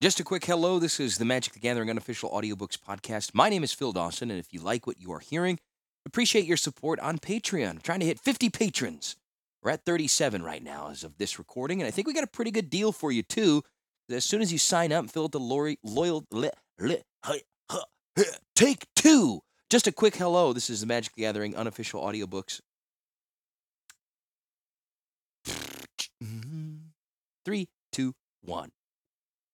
Just a quick hello. This is the Magic the Gathering unofficial audiobooks podcast. My name is Phil Dawson, and if you like what you are hearing, appreciate your support on Patreon. I'm trying to hit 50 patrons. We're at 37 right now as of this recording, and I think we got a pretty good deal for you too. As soon as you sign up, fill out the lori- loyal li- li- take two. Just a quick hello. This is the Magic the Gathering unofficial audiobooks. Three, two, one.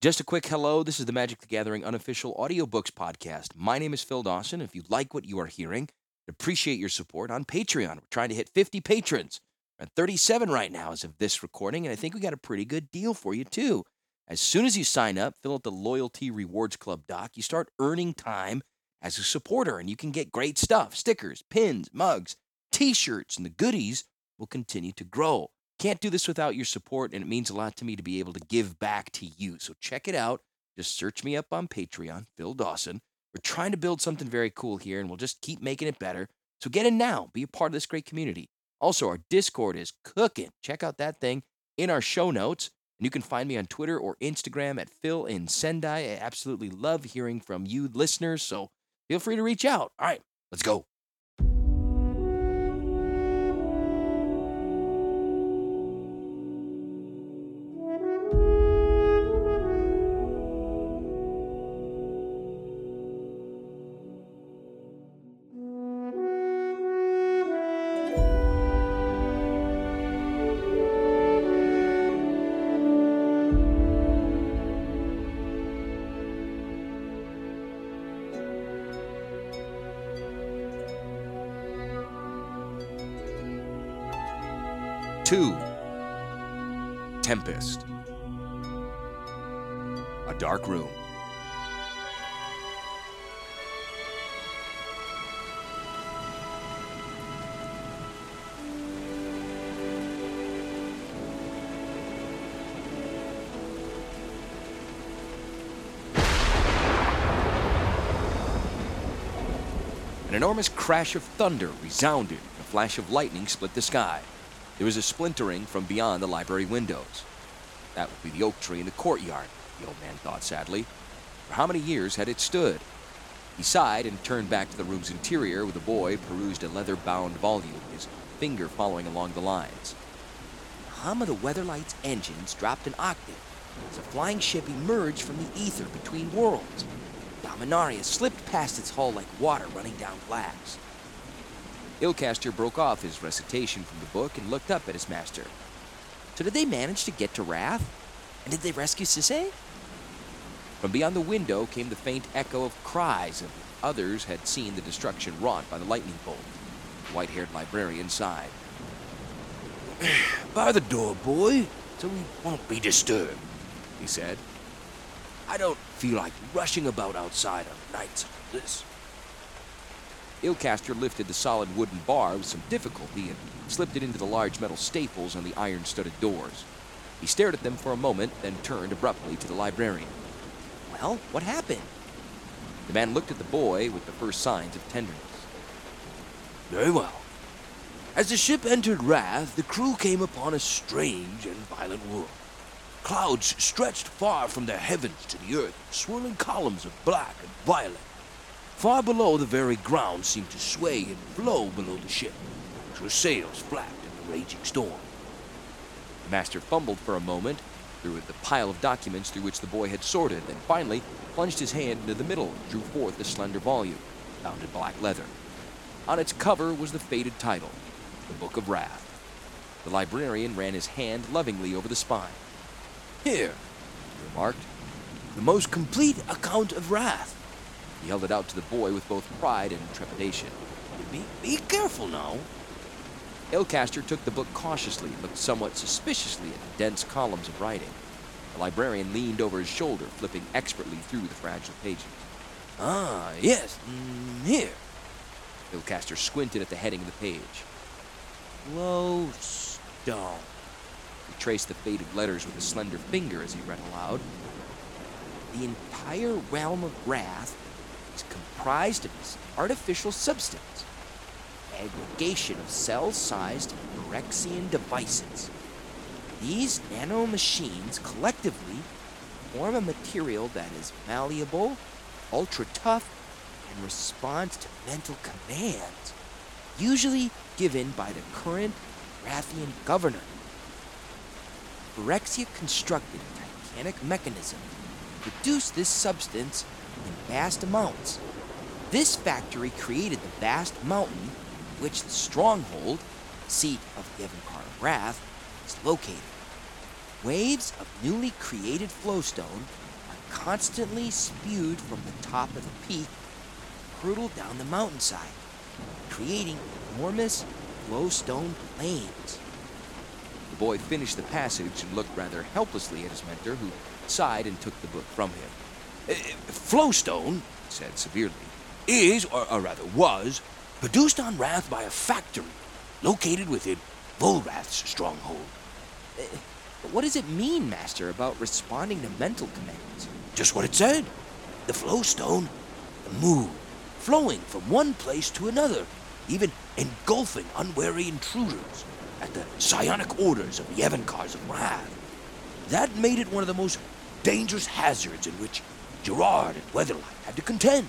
Just a quick hello. This is the Magic the Gathering unofficial audiobooks podcast. My name is Phil Dawson. If you like what you are hearing, appreciate your support on Patreon. We're trying to hit 50 patrons. We're at 37 right now as of this recording, and I think we got a pretty good deal for you too. As soon as you sign up, fill out the Loyalty Rewards Club doc, you start earning time as a supporter, and you can get great stuff stickers, pins, mugs, t shirts, and the goodies will continue to grow. Can't do this without your support, and it means a lot to me to be able to give back to you. So check it out. Just search me up on Patreon, Phil Dawson. We're trying to build something very cool here, and we'll just keep making it better. So get in now. Be a part of this great community. Also, our Discord is cooking. Check out that thing in our show notes. And you can find me on Twitter or Instagram at Phil in Sendai. I absolutely love hearing from you listeners, so feel free to reach out. All right, let's go. Two. Tempest. A dark room. An enormous crash of thunder resounded, and a flash of lightning split the sky. There was a splintering from beyond the library windows. That would be the oak tree in the courtyard, the old man thought sadly. For how many years had it stood? He sighed and turned back to the room's interior where the boy perused a leather bound volume, his finger following along the lines. The hum of the Weatherlight's engines dropped an octave as a flying ship emerged from the ether between worlds. Dominaria slipped past its hull like water running down glass. Ilcaster broke off his recitation from the book and looked up at his master. So did they manage to get to Rath? And did they rescue Sisay? From beyond the window came the faint echo of cries, and others had seen the destruction wrought by the lightning bolt. The white-haired librarian sighed. By the door, boy, so we won't be disturbed, he said. I don't feel like rushing about outside on nights like this. Ilcaster lifted the solid wooden bar with some difficulty and slipped it into the large metal staples on the iron studded doors. He stared at them for a moment, then turned abruptly to the librarian. Well, what happened? The man looked at the boy with the first signs of tenderness. Very well. As the ship entered Rath, the crew came upon a strange and violent world. Clouds stretched far from the heavens to the earth, swirling columns of black and violet. Far below, the very ground seemed to sway and flow below the ship, as her sails flapped in the raging storm. The master fumbled for a moment through the pile of documents through which the boy had sorted, and finally plunged his hand into the middle and drew forth the slender volume, bound in black leather. On its cover was the faded title, The Book of Rath. The librarian ran his hand lovingly over the spine. Here, He remarked. the most complete account of Rath. He held it out to the boy with both pride and trepidation. Be, be careful now. Ilcaster took the book cautiously and looked somewhat suspiciously at the dense columns of writing. The librarian leaned over his shoulder, flipping expertly through the fragile pages. Ah, yes, mm, here. Ilcaster squinted at the heading of the page. Flowstone. He traced the faded letters with a slender finger as he read aloud. The entire realm of Rath is comprised of this artificial substance, aggregation of cell-sized Phyrexian devices. These nanomachines collectively form a material that is malleable, ultra tough, and responds to mental commands, usually given by the current Rathian governor. Phyrexia constructed a titanic mechanism to produce this substance in vast amounts. This factory created the vast mountain in which the stronghold, seat of the Evincar of Rath, is located. Waves of newly created flowstone are constantly spewed from the top of the peak hurtle down the mountainside, creating enormous flowstone plains. The boy finished the passage and looked rather helplessly at his mentor, who sighed and took the book from him. Flowstone, said severely, is, or, or, rather was, produced on Rath by a factory located within Volrath's stronghold. Uh, what does it mean, Master, about responding to mental commands? Just what it said. The flowstone, the mood, flowing from one place to another, even engulfing unwary intruders at the psionic orders of the Evincars of Rath. That made it one of the most dangerous hazards in which Gerrard and Weatherlight had to contend.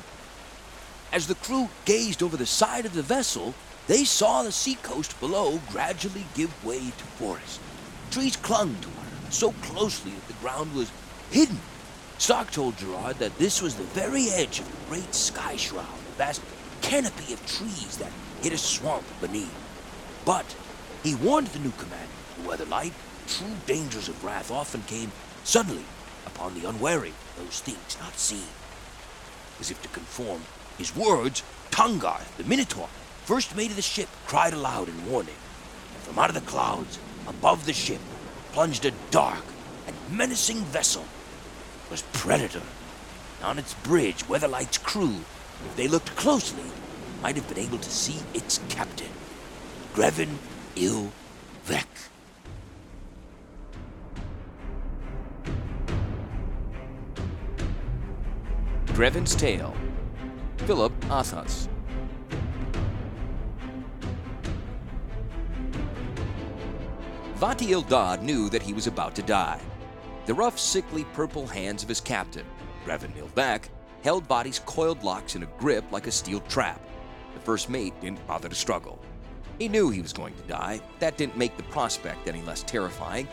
As the crew gazed over the side of the vessel, they saw the seacoast below gradually give way to forest. Trees clung to one another so closely that the ground was hidden. Starke told Gerrard that this was the very edge of the great sky shroud, a vast canopy of trees that hid a swamp beneath. But he warned the new commander, the Weatherlight, true dangers of Rath often came suddenly upon the unwary, those things not seen. As if to conform his words, Tahngarth, the Minotaur, first mate of the ship, cried aloud in warning. From out of the clouds, above the ship, plunged a dark and menacing vessel. It was Predator. On its bridge, Weatherlight's crew, if they looked closely, might have been able to see its captain, Greven Il Vec. Greven's Tale, Philip Athans. Vhati Ildad knew that he was about to die. The rough, sickly purple hands of his captain, Greven il-Vec, held Vhati's coiled locks in a grip like a steel trap. The first mate didn't bother to struggle. He knew he was going to die. That didn't make the prospect any less terrifying.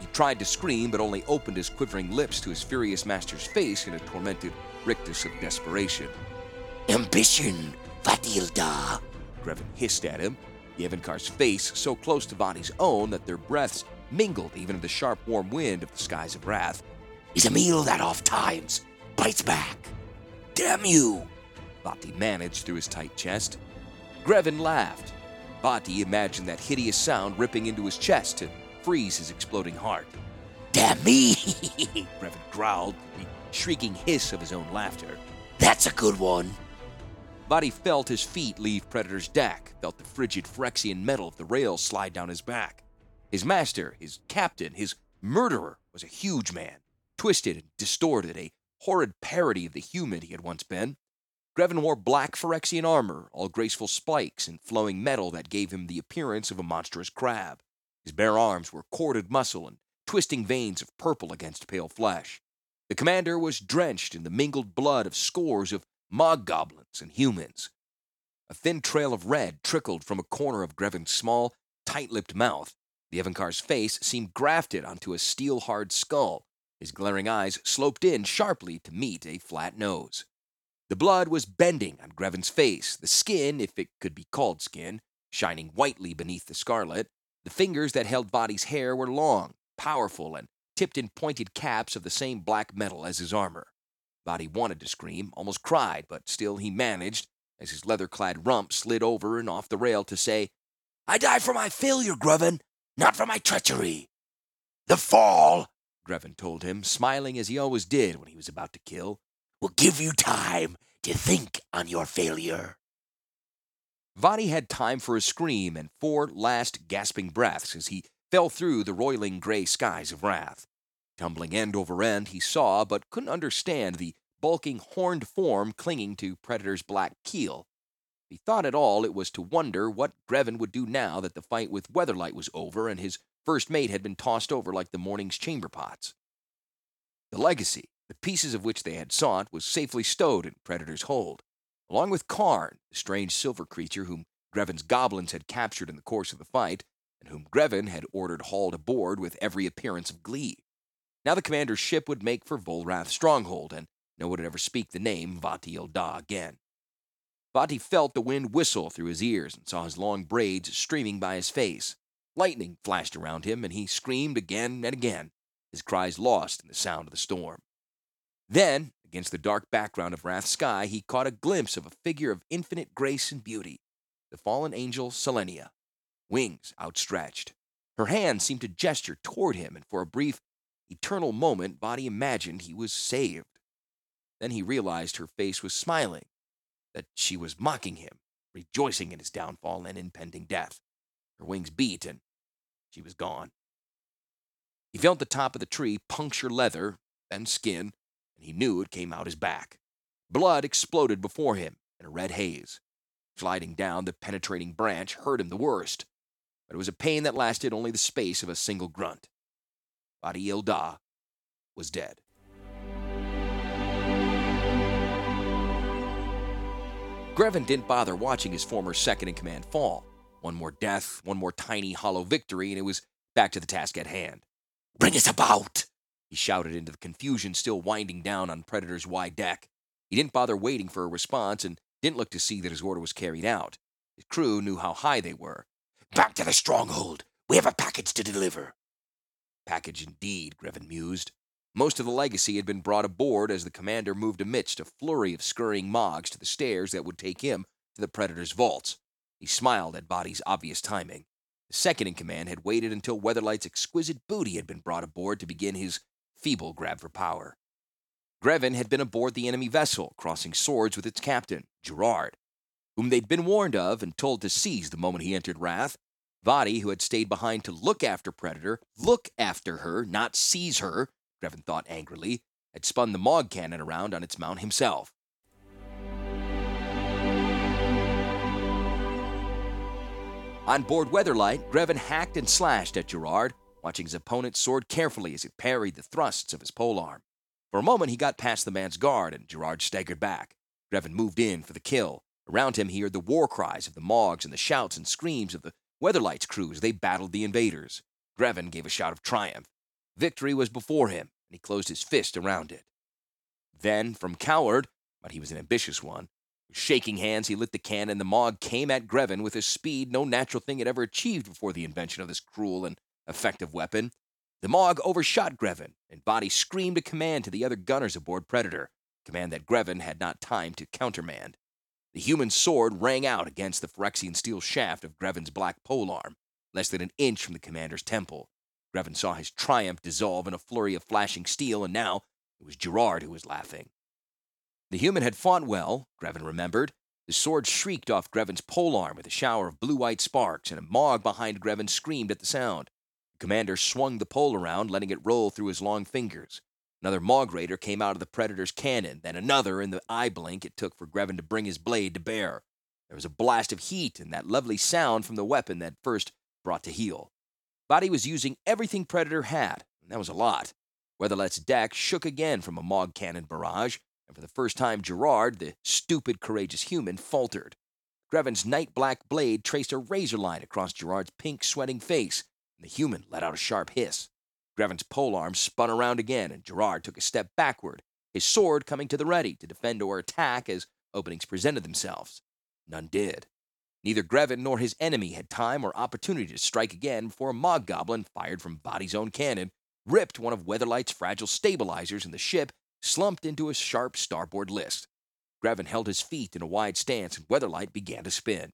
He tried to scream, but only opened his quivering lips to his furious master's face in a tormented rictus of desperation. Ambition, Vatilda, Greven hissed at him, the Evincar's face so close to Vhati's own that their breaths mingled even in the sharp, warm wind of the skies of Rath. Is a meal that oft times bites back. Damn you! Vhati managed through his tight chest. Greven laughed. Vhati imagined that hideous sound ripping into his chest to freeze his exploding heart. Damn me! Greven growled, shrieking hiss of his own laughter. That's a good one. Vhati felt his feet leave Predator's deck, felt the frigid Phyrexian metal of the rails slide down his back. His master, his captain, his murderer was a huge man, twisted and distorted, a horrid parody of the human he had once been. Greven wore black Phyrexian armor, all graceful spikes and flowing metal that gave him the appearance of a monstrous crab. His bare arms were corded muscle and twisting veins of purple against pale flesh. The commander was drenched in the mingled blood of scores of Mogg goblins and humans. A thin trail of red trickled from a corner of Greven's small, tight lipped mouth. The Evincar's face seemed grafted onto a steel hard skull. His glaring eyes sloped in sharply to meet a flat nose. The blood was bending on Greven's face, the skin, if it could be called skin, shining whitely beneath the scarlet. The fingers that held Vhati's hair were long, powerful, and tipped in pointed caps of the same black metal as his armor. Vhati wanted to scream, almost cried, but still he managed, as his leather clad rump slid over and off the rail, to say, I die for my failure, Greven, not for my treachery. The fall, Greven told him, smiling as he always did when he was about to kill, will give you time to think on your failure. Vhati had time for a scream and four last gasping breaths as he fell through the roiling gray skies of Rath. Tumbling end over end, he saw but couldn't understand the bulking horned form clinging to Predator's black keel. If he thought at all, it was to wonder what Greven would do now that the fight with Weatherlight was over and his first mate had been tossed over like the morning's chamber pots. The legacy, the pieces of which they had sought, was safely stowed in Predator's hold, along with Karn, the strange silver creature whom Greven's goblins had captured in the course of the fight, and whom Greven had ordered hauled aboard with every appearance of glee. Now the commander's ship would make for Volrath's stronghold, and no one would ever speak the name Vhati il Da again. Vhati felt the wind whistle through his ears and saw his long braids streaming by his face. Lightning flashed around him, and he screamed again and again, his cries lost in the sound of the storm. Then, against the dark background of Rath's sky, he caught a glimpse of a figure of infinite grace and beauty, the fallen angel Selenia, wings outstretched. Her hand seemed to gesture toward him, and for a brief, eternal moment, Vhati imagined he was saved. Then he realized her face was smiling, that she was mocking him, rejoicing in his downfall and impending death. Her wings beat, and she was gone. He felt the top of the tree puncture leather, then skin, and he knew it came out his back. Blood exploded before him in a red haze. Sliding down the penetrating branch hurt him the worst, but it was a pain that lasted only the space of a single grunt. Il Da was dead. Greven didn't bother watching his former second in command fall. One more death, one more tiny, hollow victory, and it was back to the task at hand. Bring us about! He shouted into the confusion still winding down on Predator's wide deck. He didn't bother waiting for a response and didn't look to see that his order was carried out. His crew knew how high they were. Back to the stronghold! We have a package to deliver! Package indeed, Greven mused. Most of the legacy had been brought aboard as the commander moved amidst a flurry of scurrying Moggs to the stairs that would take him to the Predator's vaults. He smiled at Vhati's obvious timing. The second in command had waited until Weatherlight's exquisite booty had been brought aboard to begin his feeble grab for power. Greven had been aboard the enemy vessel, crossing swords with its captain, Gerrard, whom they'd been warned of and told to seize the moment he entered Rath. Vhati, who had stayed behind to look after Predator, look after her, not seize her, Greven thought angrily, had spun the Mogg cannon around on its mount himself. On board Weatherlight, Greven hacked and slashed at Gerrard, watching his opponent's sword carefully as it parried the thrusts of his polearm. For a moment, he got past the man's guard, and Gerrard staggered back. Greven moved in for the kill. Around him, he heard the war cries of the Moggs and the shouts and screams of the Weatherlight's crew as they battled the invaders. Greven gave a shout of triumph. Victory was before him, and he closed his fist around it. Then, from coward, but he was an ambitious one, shaking hands, he lit the cannon. And the Mogg came at Greven with a speed no natural thing had ever achieved before the invention of this cruel and effective weapon. The Mogg overshot Greven, and Vhati screamed a command to the other gunners aboard Predator, command that Greven had not time to countermand. The human sword rang out against the Phyrexian steel shaft of Greven's black polearm, less than an inch from the commander's temple. Greven saw his triumph dissolve in a flurry of flashing steel, and now it was Gerrard who was laughing. The human had fought well, Greven remembered. The sword shrieked off Greven's polearm with a shower of blue white sparks, and a Mogg behind Greven screamed at the sound. The commander swung the pole around, letting it roll through his long fingers. Another Mogg came out of the Predator's cannon, then another in the eye blink it took for Greven to bring his blade to bear. There was a blast of heat and that lovely sound from the weapon that first brought to heel. Vhati was using everything Predator had, and that was a lot. Weatherlight's deck shook again from a Mogg cannon barrage, and for the first time, Gerrard, the stupid, courageous human, faltered. Greven's night black blade traced a razor line across Gerrard's pink, sweating face, and the human let out a sharp hiss. Greven's polearm spun around again, and Gerrard took a step backward, his sword coming to the ready to defend or attack as openings presented themselves. None did. Neither Greven nor his enemy had time or opportunity to strike again before a Mogg Goblin, fired from Vhati's own cannon, ripped one of Weatherlight's fragile stabilizers, and the ship slumped into a sharp starboard list. Greven held his feet in a wide stance, and Weatherlight began to spin. It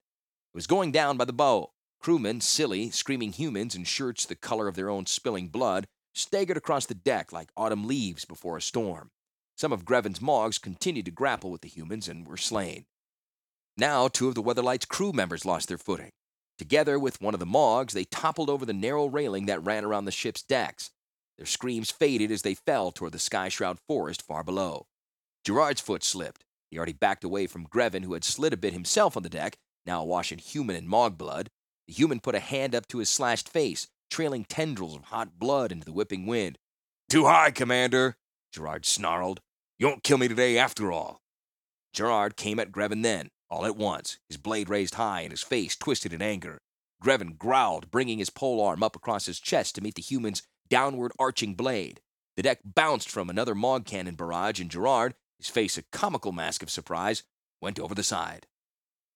was going down by the bow. Crewmen, silly, screaming humans in shirts the color of their own spilling blood, staggered across the deck like autumn leaves before a storm. Some of Greven's Moggs continued to grapple with the humans and were slain. Now, two of the Weatherlight's crew members lost their footing. Together with one of the Moggs, they toppled over the narrow railing that ran around the ship's decks. Their screams faded as they fell toward the sky shroud forest far below. Gerrard's foot slipped. He already backed away from Greven, who had slid a bit himself on the deck, now awash in human and Mogg blood. The human put a hand up to his slashed face, trailing tendrils of hot blood into the whipping wind. Too high, Commander! Gerrard snarled. You won't kill me today after all. Gerrard came at Greven then, all at once, his blade raised high and his face twisted in anger. Greven growled, bringing his pole arm up across his chest to meet the human's downward arching blade. The deck bounced from another Mogg cannon barrage, and Gerrard, his face a comical mask of surprise, went over the side.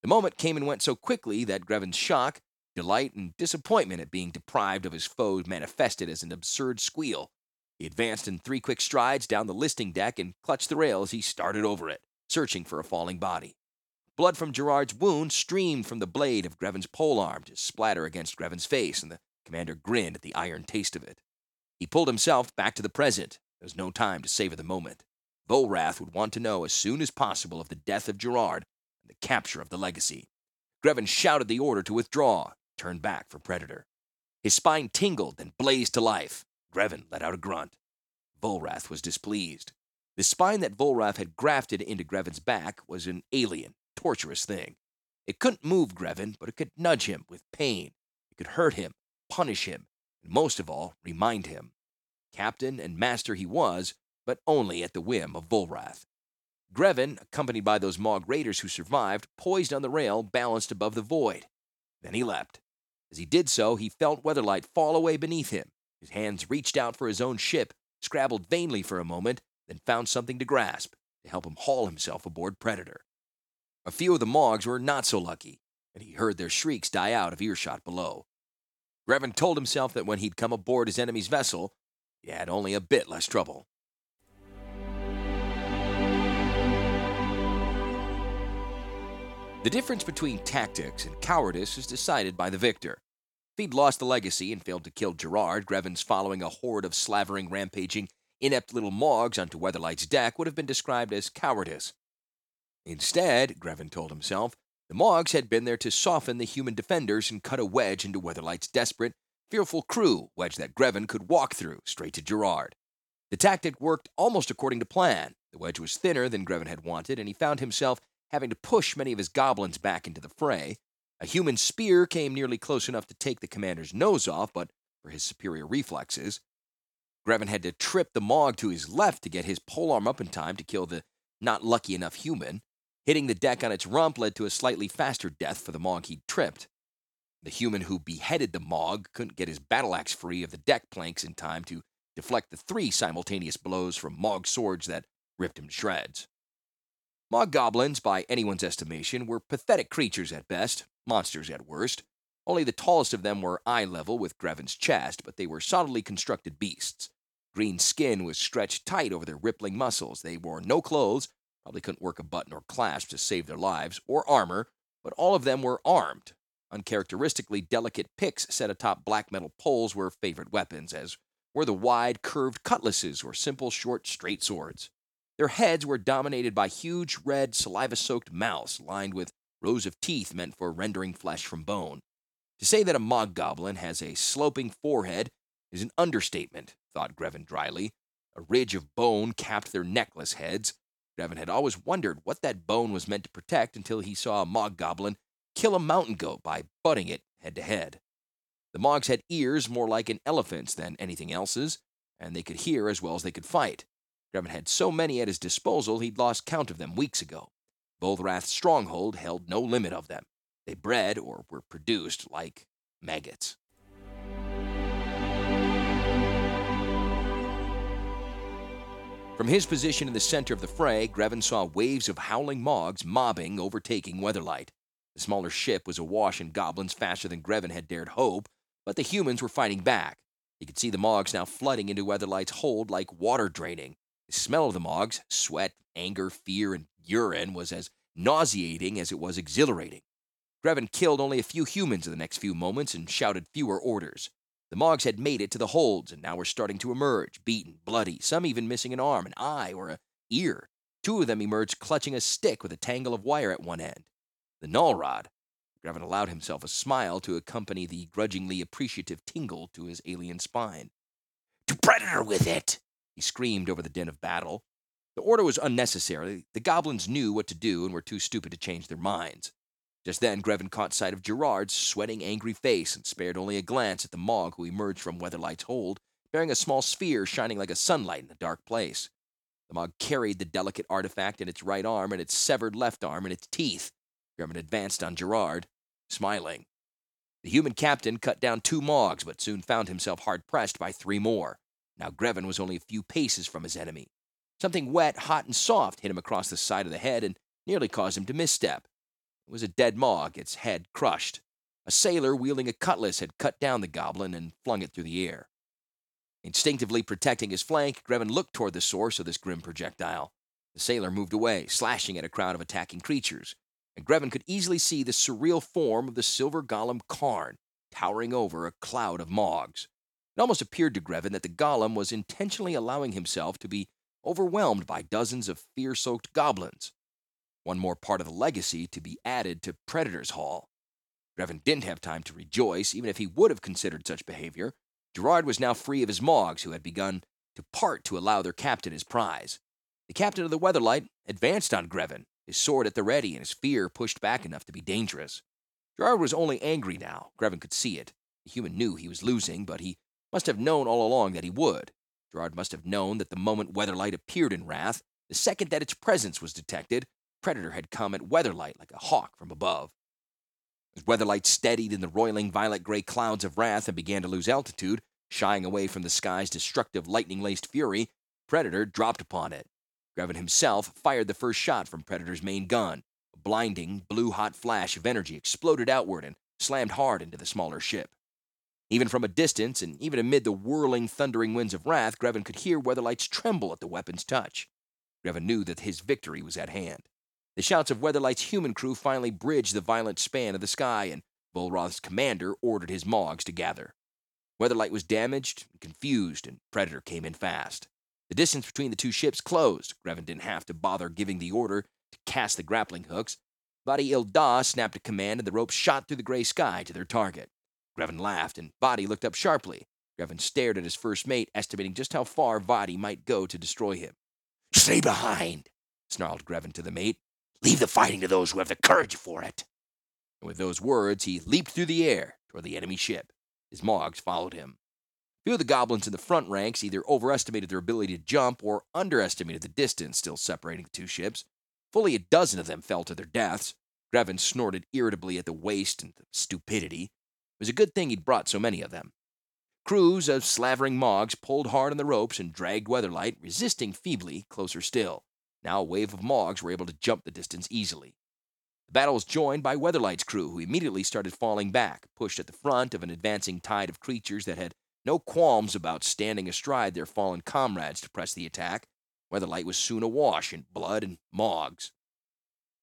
The moment came and went so quickly that Greven's shock, delight, and disappointment at being deprived of his foe manifested as an absurd squeal. He advanced in three quick strides down the listing deck and clutched the rail as he started over it, searching for a falling body. Blood from Gerrard's wound streamed from the blade of Greven's polearm to splatter against Greven's face, and the commander grinned at the iron taste of it. He pulled himself back to the present. There was no time to savor the moment. Volrath would want to know as soon as possible of the death of Gerrard and the capture of the legacy. Greven shouted the order to withdraw, turned back for Predator. His spine tingled and blazed to life. Greven let out a grunt. Volrath was displeased. The spine that Volrath had grafted into Greven's back was an alien, torturous thing. It couldn't move Greven, but it could nudge him with pain. It could hurt him, punish him, and most of all, remind him. Captain and master he was, but only at the whim of Volrath. Greven, accompanied by those Mogg raiders who survived, poised on the rail, balanced above the void. Then he leapt. As he did so, he felt Weatherlight fall away beneath him. His hands reached out for his own ship, scrabbled vainly for a moment, then found something to grasp to help him haul himself aboard Predator. A few of the Moggs were not so lucky, and he heard their shrieks die out of earshot below. Greven told himself that when he'd come aboard his enemy's vessel, he had only a bit less trouble. The difference between tactics and cowardice is decided by the victor. If he'd lost the legacy and failed to kill Gerrard, Greven's following a horde of slavering, rampaging, inept little Moggs onto Weatherlight's deck would have been described as cowardice. Instead, Greven told himself, the Moggs had been there to soften the human defenders and cut a wedge into Weatherlight's desperate, fearful crew, wedge that Greven could walk through straight to Gerrard. The tactic worked almost according to plan. The wedge was thinner than Greven had wanted, and he found himself having to push many of his goblins back into the fray. A human spear came nearly close enough to take the commander's nose off, but for his superior reflexes, Greven had to trip the Mogg to his left to get his polearm up in time to kill the not lucky enough human. Hitting the deck on its rump led to a slightly faster death for the Mogg he'd tripped. The human who beheaded the Mogg couldn't get his battle axe free of the deck planks in time to deflect the three simultaneous blows from Mogg swords that ripped him to shreds. Mogg goblins, by anyone's estimation, were pathetic creatures at best, monsters at worst. Only the tallest of them were eye level with Greven's chest, but they were solidly constructed beasts. Green skin was stretched tight over their rippling muscles. They wore no clothes, probably couldn't work a button or clasp to save their lives, or armor, but all of them were armed. Uncharacteristically delicate picks set atop black metal poles were favorite weapons, as were the wide, curved cutlasses or simple, short, straight swords. Their heads were dominated by huge, red, saliva soaked mouths lined with rows of teeth meant for rendering flesh from bone. To say that a Mogg Goblin has a sloping forehead is an understatement, thought Greven dryly. A ridge of bone capped their necklace heads. Greven had always wondered what that bone was meant to protect until he saw a Mogg Goblin kill a mountain goat by butting it head to head. The Moggs had ears more like an elephant's than anything else's, and they could hear as well as they could fight. Greven had so many at his disposal he'd lost count of them weeks ago. Volrath's stronghold held no limit of them. They bred or were produced like maggots. From his position in the center of the fray, Greven saw waves of howling Moggs mobbing, overtaking Weatherlight. The smaller ship was awash in goblins faster than Greven had dared hope, but the humans were fighting back. He could see the Moggs now flooding into Weatherlight's hold like water draining. The smell of the Moggs, sweat, anger, fear, and urine, was as nauseating as it was exhilarating. Greven killed only a few humans in the next few moments and shouted fewer orders. The Moggs had made it to the holds and now were starting to emerge, beaten, bloody, some even missing an arm, an eye, or a ear. Two of them emerged clutching a stick with a tangle of wire at one end. The null rod. Greven allowed himself a smile to accompany the grudgingly appreciative tingle to his alien spine. To Predator with it! He screamed over the din of battle. The order was unnecessary. The goblins knew what to do and were too stupid to change their minds. Just then, Greven caught sight of Gerrard's sweating, angry face and spared only a glance at the Mogg who emerged from Weatherlight's hold, bearing a small sphere shining like a sunlight in a dark place. The Mogg carried the delicate artifact in its right arm and its severed left arm in its teeth. Greven advanced on Gerrard, smiling. The human captain cut down two Moggs, but soon found himself hard pressed by three more. Now Greven was only a few paces from his enemy. Something wet, hot, and soft hit him across the side of the head and nearly caused him to misstep. It was a dead Mogg, its head crushed. A sailor wielding a cutlass had cut down the goblin and flung it through the air. Instinctively protecting his flank, Greven looked toward the source of this grim projectile. The sailor moved away, slashing at a crowd of attacking creatures, and Greven could easily see the surreal form of the silver golem Karn towering over a cloud of Moggs. It almost appeared to Greven that the golem was intentionally allowing himself to be overwhelmed by dozens of fear soaked goblins. One more part of the legacy to be added to Predator's Hall. Greven didn't have time to rejoice, even if he would have considered such behavior. Gerrard was now free of his Moggs, who had begun to part to allow their captain his prize. The captain of the Weatherlight advanced on Greven, his sword at the ready and his fear pushed back enough to be dangerous. Gerrard was only angry now. Greven could see it. The human knew he was losing, but he must have known all along that he would. Gerrard must have known that the moment Weatherlight appeared in Rath, the second that its presence was detected, Predator had come at Weatherlight like a hawk from above. As Weatherlight steadied in the roiling violet gray clouds of Rath and began to lose altitude, shying away from the sky's destructive lightning laced fury, Predator dropped upon it. Greven himself fired the first shot from Predator's main gun. A blinding, blue hot flash of energy exploded outward and slammed hard into the smaller ship. Even from a distance, and even amid the whirling, thundering winds of Rath, Greven could hear Weatherlight's tremble at the weapon's touch. Greven knew that his victory was at hand. The shouts of Weatherlight's human crew finally bridged the violent span of the sky, and Volrath's commander ordered his Moggs to gather. Weatherlight was damaged confused, and Predator came in fast. The distance between the two ships closed. Greven didn't have to bother giving the order to cast the grappling hooks. Vhati il Da snapped a command, and the ropes shot through the gray sky to their target. Greven laughed, and Vhati looked up sharply. Greven stared at his first mate, estimating just how far Vhati might go to destroy him. Stay behind, snarled Greven to the mate. Leave the fighting to those who have the courage for it. And with those words, he leaped through the air toward the enemy ship. His Moggs followed him. Few of the goblins in the front ranks either overestimated their ability to jump or underestimated the distance still separating the two ships. Fully a dozen of them fell to their deaths. Greven snorted irritably at the waste and the stupidity. Was a good thing he'd brought so many of them. Crews of slavering Moggs pulled hard on the ropes and dragged Weatherlight, resisting feebly, closer still. Now a wave of Moggs were able to jump the distance easily. The battle was joined by Weatherlight's crew, who immediately started falling back, pushed at the front of an advancing tide of creatures that had no qualms about standing astride their fallen comrades to press the attack. Weatherlight was soon awash in blood and Moggs.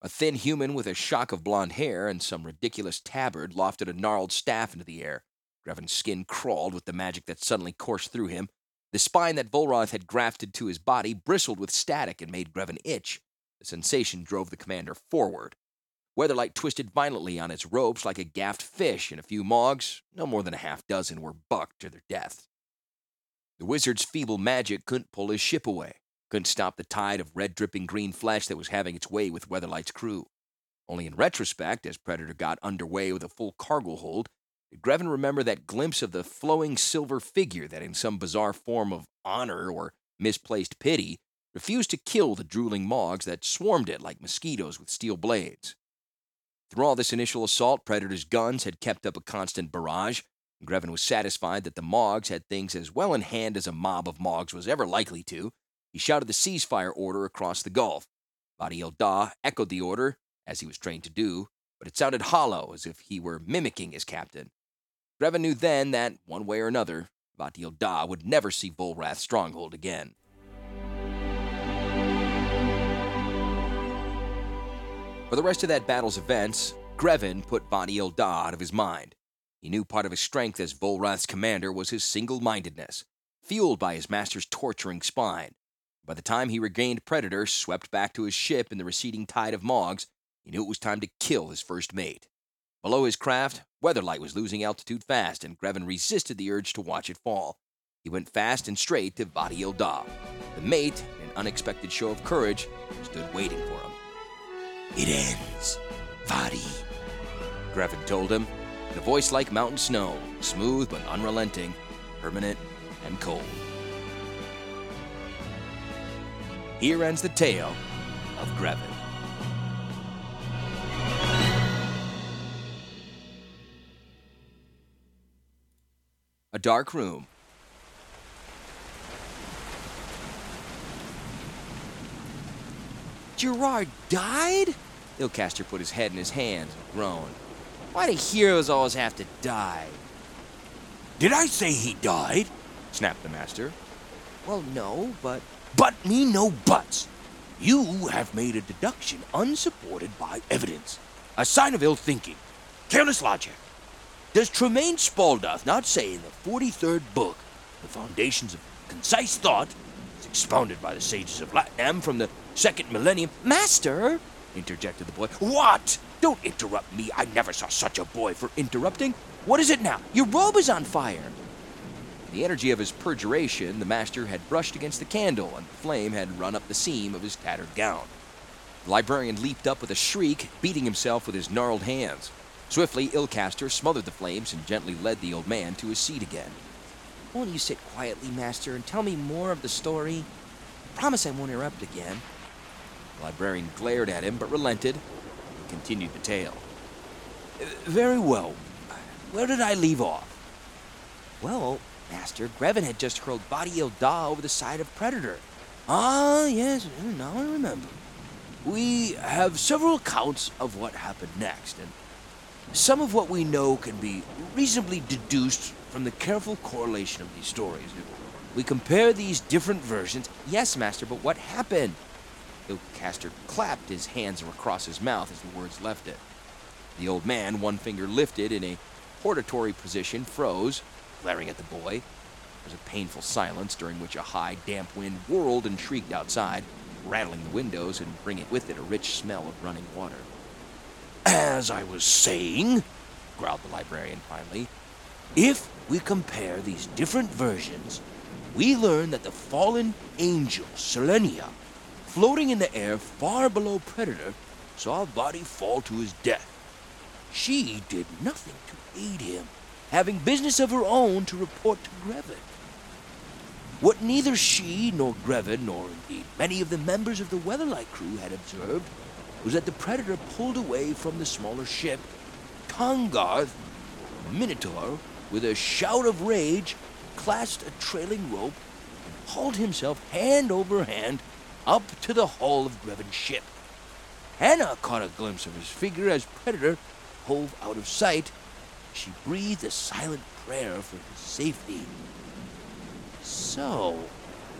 A thin human with a shock of blond hair and some ridiculous tabard lofted a gnarled staff into the air. Greven's skin crawled with the magic that suddenly coursed through him, the spine that Volrath had grafted to his body bristled with static and made Greven itch. The sensation drove the commander forward. Weatherlight twisted violently on its ropes like a gaffed fish, and a few Moggs, no more than a half dozen, were bucked to their death. The wizard's feeble magic couldn't pull his ship away, couldn't stop the tide of red dripping green flesh that was having its way with Weatherlight's crew. Only in retrospect, as Predator got underway with a full cargo hold, did Greven remember that glimpse of the flowing silver figure that, in some bizarre form of honor or misplaced pity, refused to kill the drooling Moggs that swarmed it like mosquitoes with steel blades? Through all this initial assault, Predator's guns had kept up a constant barrage. And Greven was satisfied that the Moggs had things as well in hand as a mob of Moggs was ever likely to. He shouted the ceasefire order across the Gulf. Vhati el Da echoed the order, as he was trained to do, but it sounded hollow, as if he were mimicking his captain. Greven knew then that, one way or another, Vhati el Da would never see Volrath's stronghold again. For the rest of that battle's events, Greven put Vhati el Da out of his mind. He knew part of his strength as Volrath's commander was his single mindedness, fueled by his master's torturing spine. By the time he regained Predator, swept back to his ship in the receding tide of Moggs, he knew it was time to kill his first mate. Below his craft, Weatherlight was losing altitude fast, and Greven resisted the urge to watch it fall. He went fast and straight to Vhati el Da. The mate, in an unexpected show of courage, stood waiting for him. It ends, Vhati, Greven told him, in a voice like mountain snow, smooth but unrelenting, permanent and cold. Here ends the tale of Greven. A dark room. Gerrard died? Ilcaster put his head in his hands and groaned. Why do heroes always have to die? Did I say he died? snapped the master. Well, no, but. But me no buts. You have made a deduction unsupported by evidence. A sign of ill thinking. Careless logic. Does Tremaine Spaldoth not say in the 43rd book, The Foundations of Concise Thought, as expounded by the sages of Latnam from the second millennium? Master! interjected the boy. What? Don't interrupt me. I never saw such a boy for interrupting. What is it now? Your robe is on fire. The energy of his perjuration, the master had brushed against the candle, and the flame had run up the seam of his tattered gown. The librarian leaped up with a shriek, beating himself with his gnarled hands. Swiftly, Ilcaster smothered the flames and gently led the old man to his seat again. Won't you sit quietly, master, and tell me more of the story? I promise I won't interrupt again. The librarian glared at him, but relented and continued the tale. Very well. Where did I leave off? Well, Master, Greven had just hurled Vhati Da over the side of Predator. Ah, yes, now I remember. We have several accounts of what happened next, and some of what we know can be reasonably deduced from the careful correlation of these stories. We compare these different versions. Yes, Master, but what happened? Ilcaster clapped his hands across his mouth as the words left it. The old man, one finger lifted in a hortatory position, froze, glaring at the boy. There was a painful silence during which a high, damp wind whirled and shrieked outside, rattling the windows and bringing with it a rich smell of running water. As I was saying, growled the librarian finally, if we compare these different versions, we learn that the fallen angel, Selenia, floating in the air far below Predator, saw a body fall to his death. She did nothing to aid him, having business of her own to report to Greven. What neither she nor Greven, nor indeed many of the members of the Weatherlight crew had observed, was that the Predator pulled away from the smaller ship. Tahngarth, Minotaur, with a shout of rage, clasped a trailing rope and hauled himself hand over hand up to the hull of Greven's ship. Hanna caught a glimpse of his figure as Predator hove out of sight she breathed a silent prayer for his safety. So,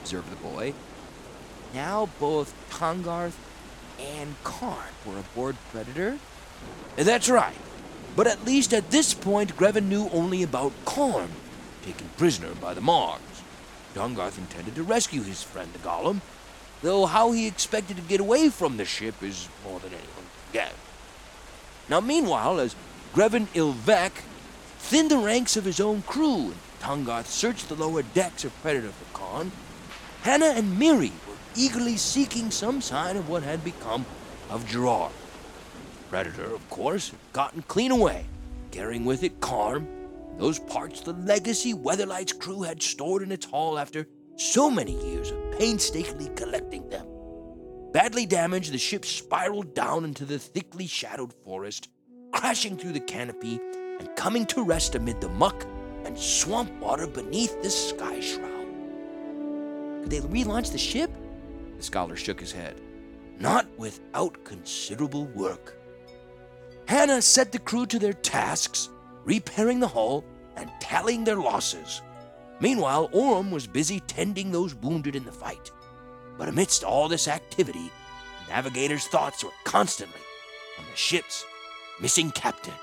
observed the boy, now both Tahngarth and Karn were aboard Predator? That's right. But at least at this point, Greven knew only about Karn, taken prisoner by the Moggs. Tahngarth intended to rescue his friend the Golem, though how he expected to get away from the ship is more than anyone can guess. Now, meanwhile, as Greven il-Vec thinned the ranks of his own crew, and Tahngarth searched the lower decks of Predator for Karn. Hanna and Mirri were eagerly seeking some sign of what had become of Gerrard. Predator, of course, had gotten clean away, carrying with it Karn, those parts the legacy Weatherlight's crew had stored in its hull after so many years of painstakingly collecting them. Badly damaged, the ship spiraled down into the thickly shadowed forest, crashing through the canopy and coming to rest amid the muck and swamp water beneath the sky shroud. Could they relaunch the ship? The scholar shook his head. Not without considerable work. Hanna set the crew to their tasks, repairing the hull and tallying their losses. Meanwhile, Orim was busy tending those wounded in the fight. But amidst all this activity, the navigator's thoughts were constantly on the ship's missing captain.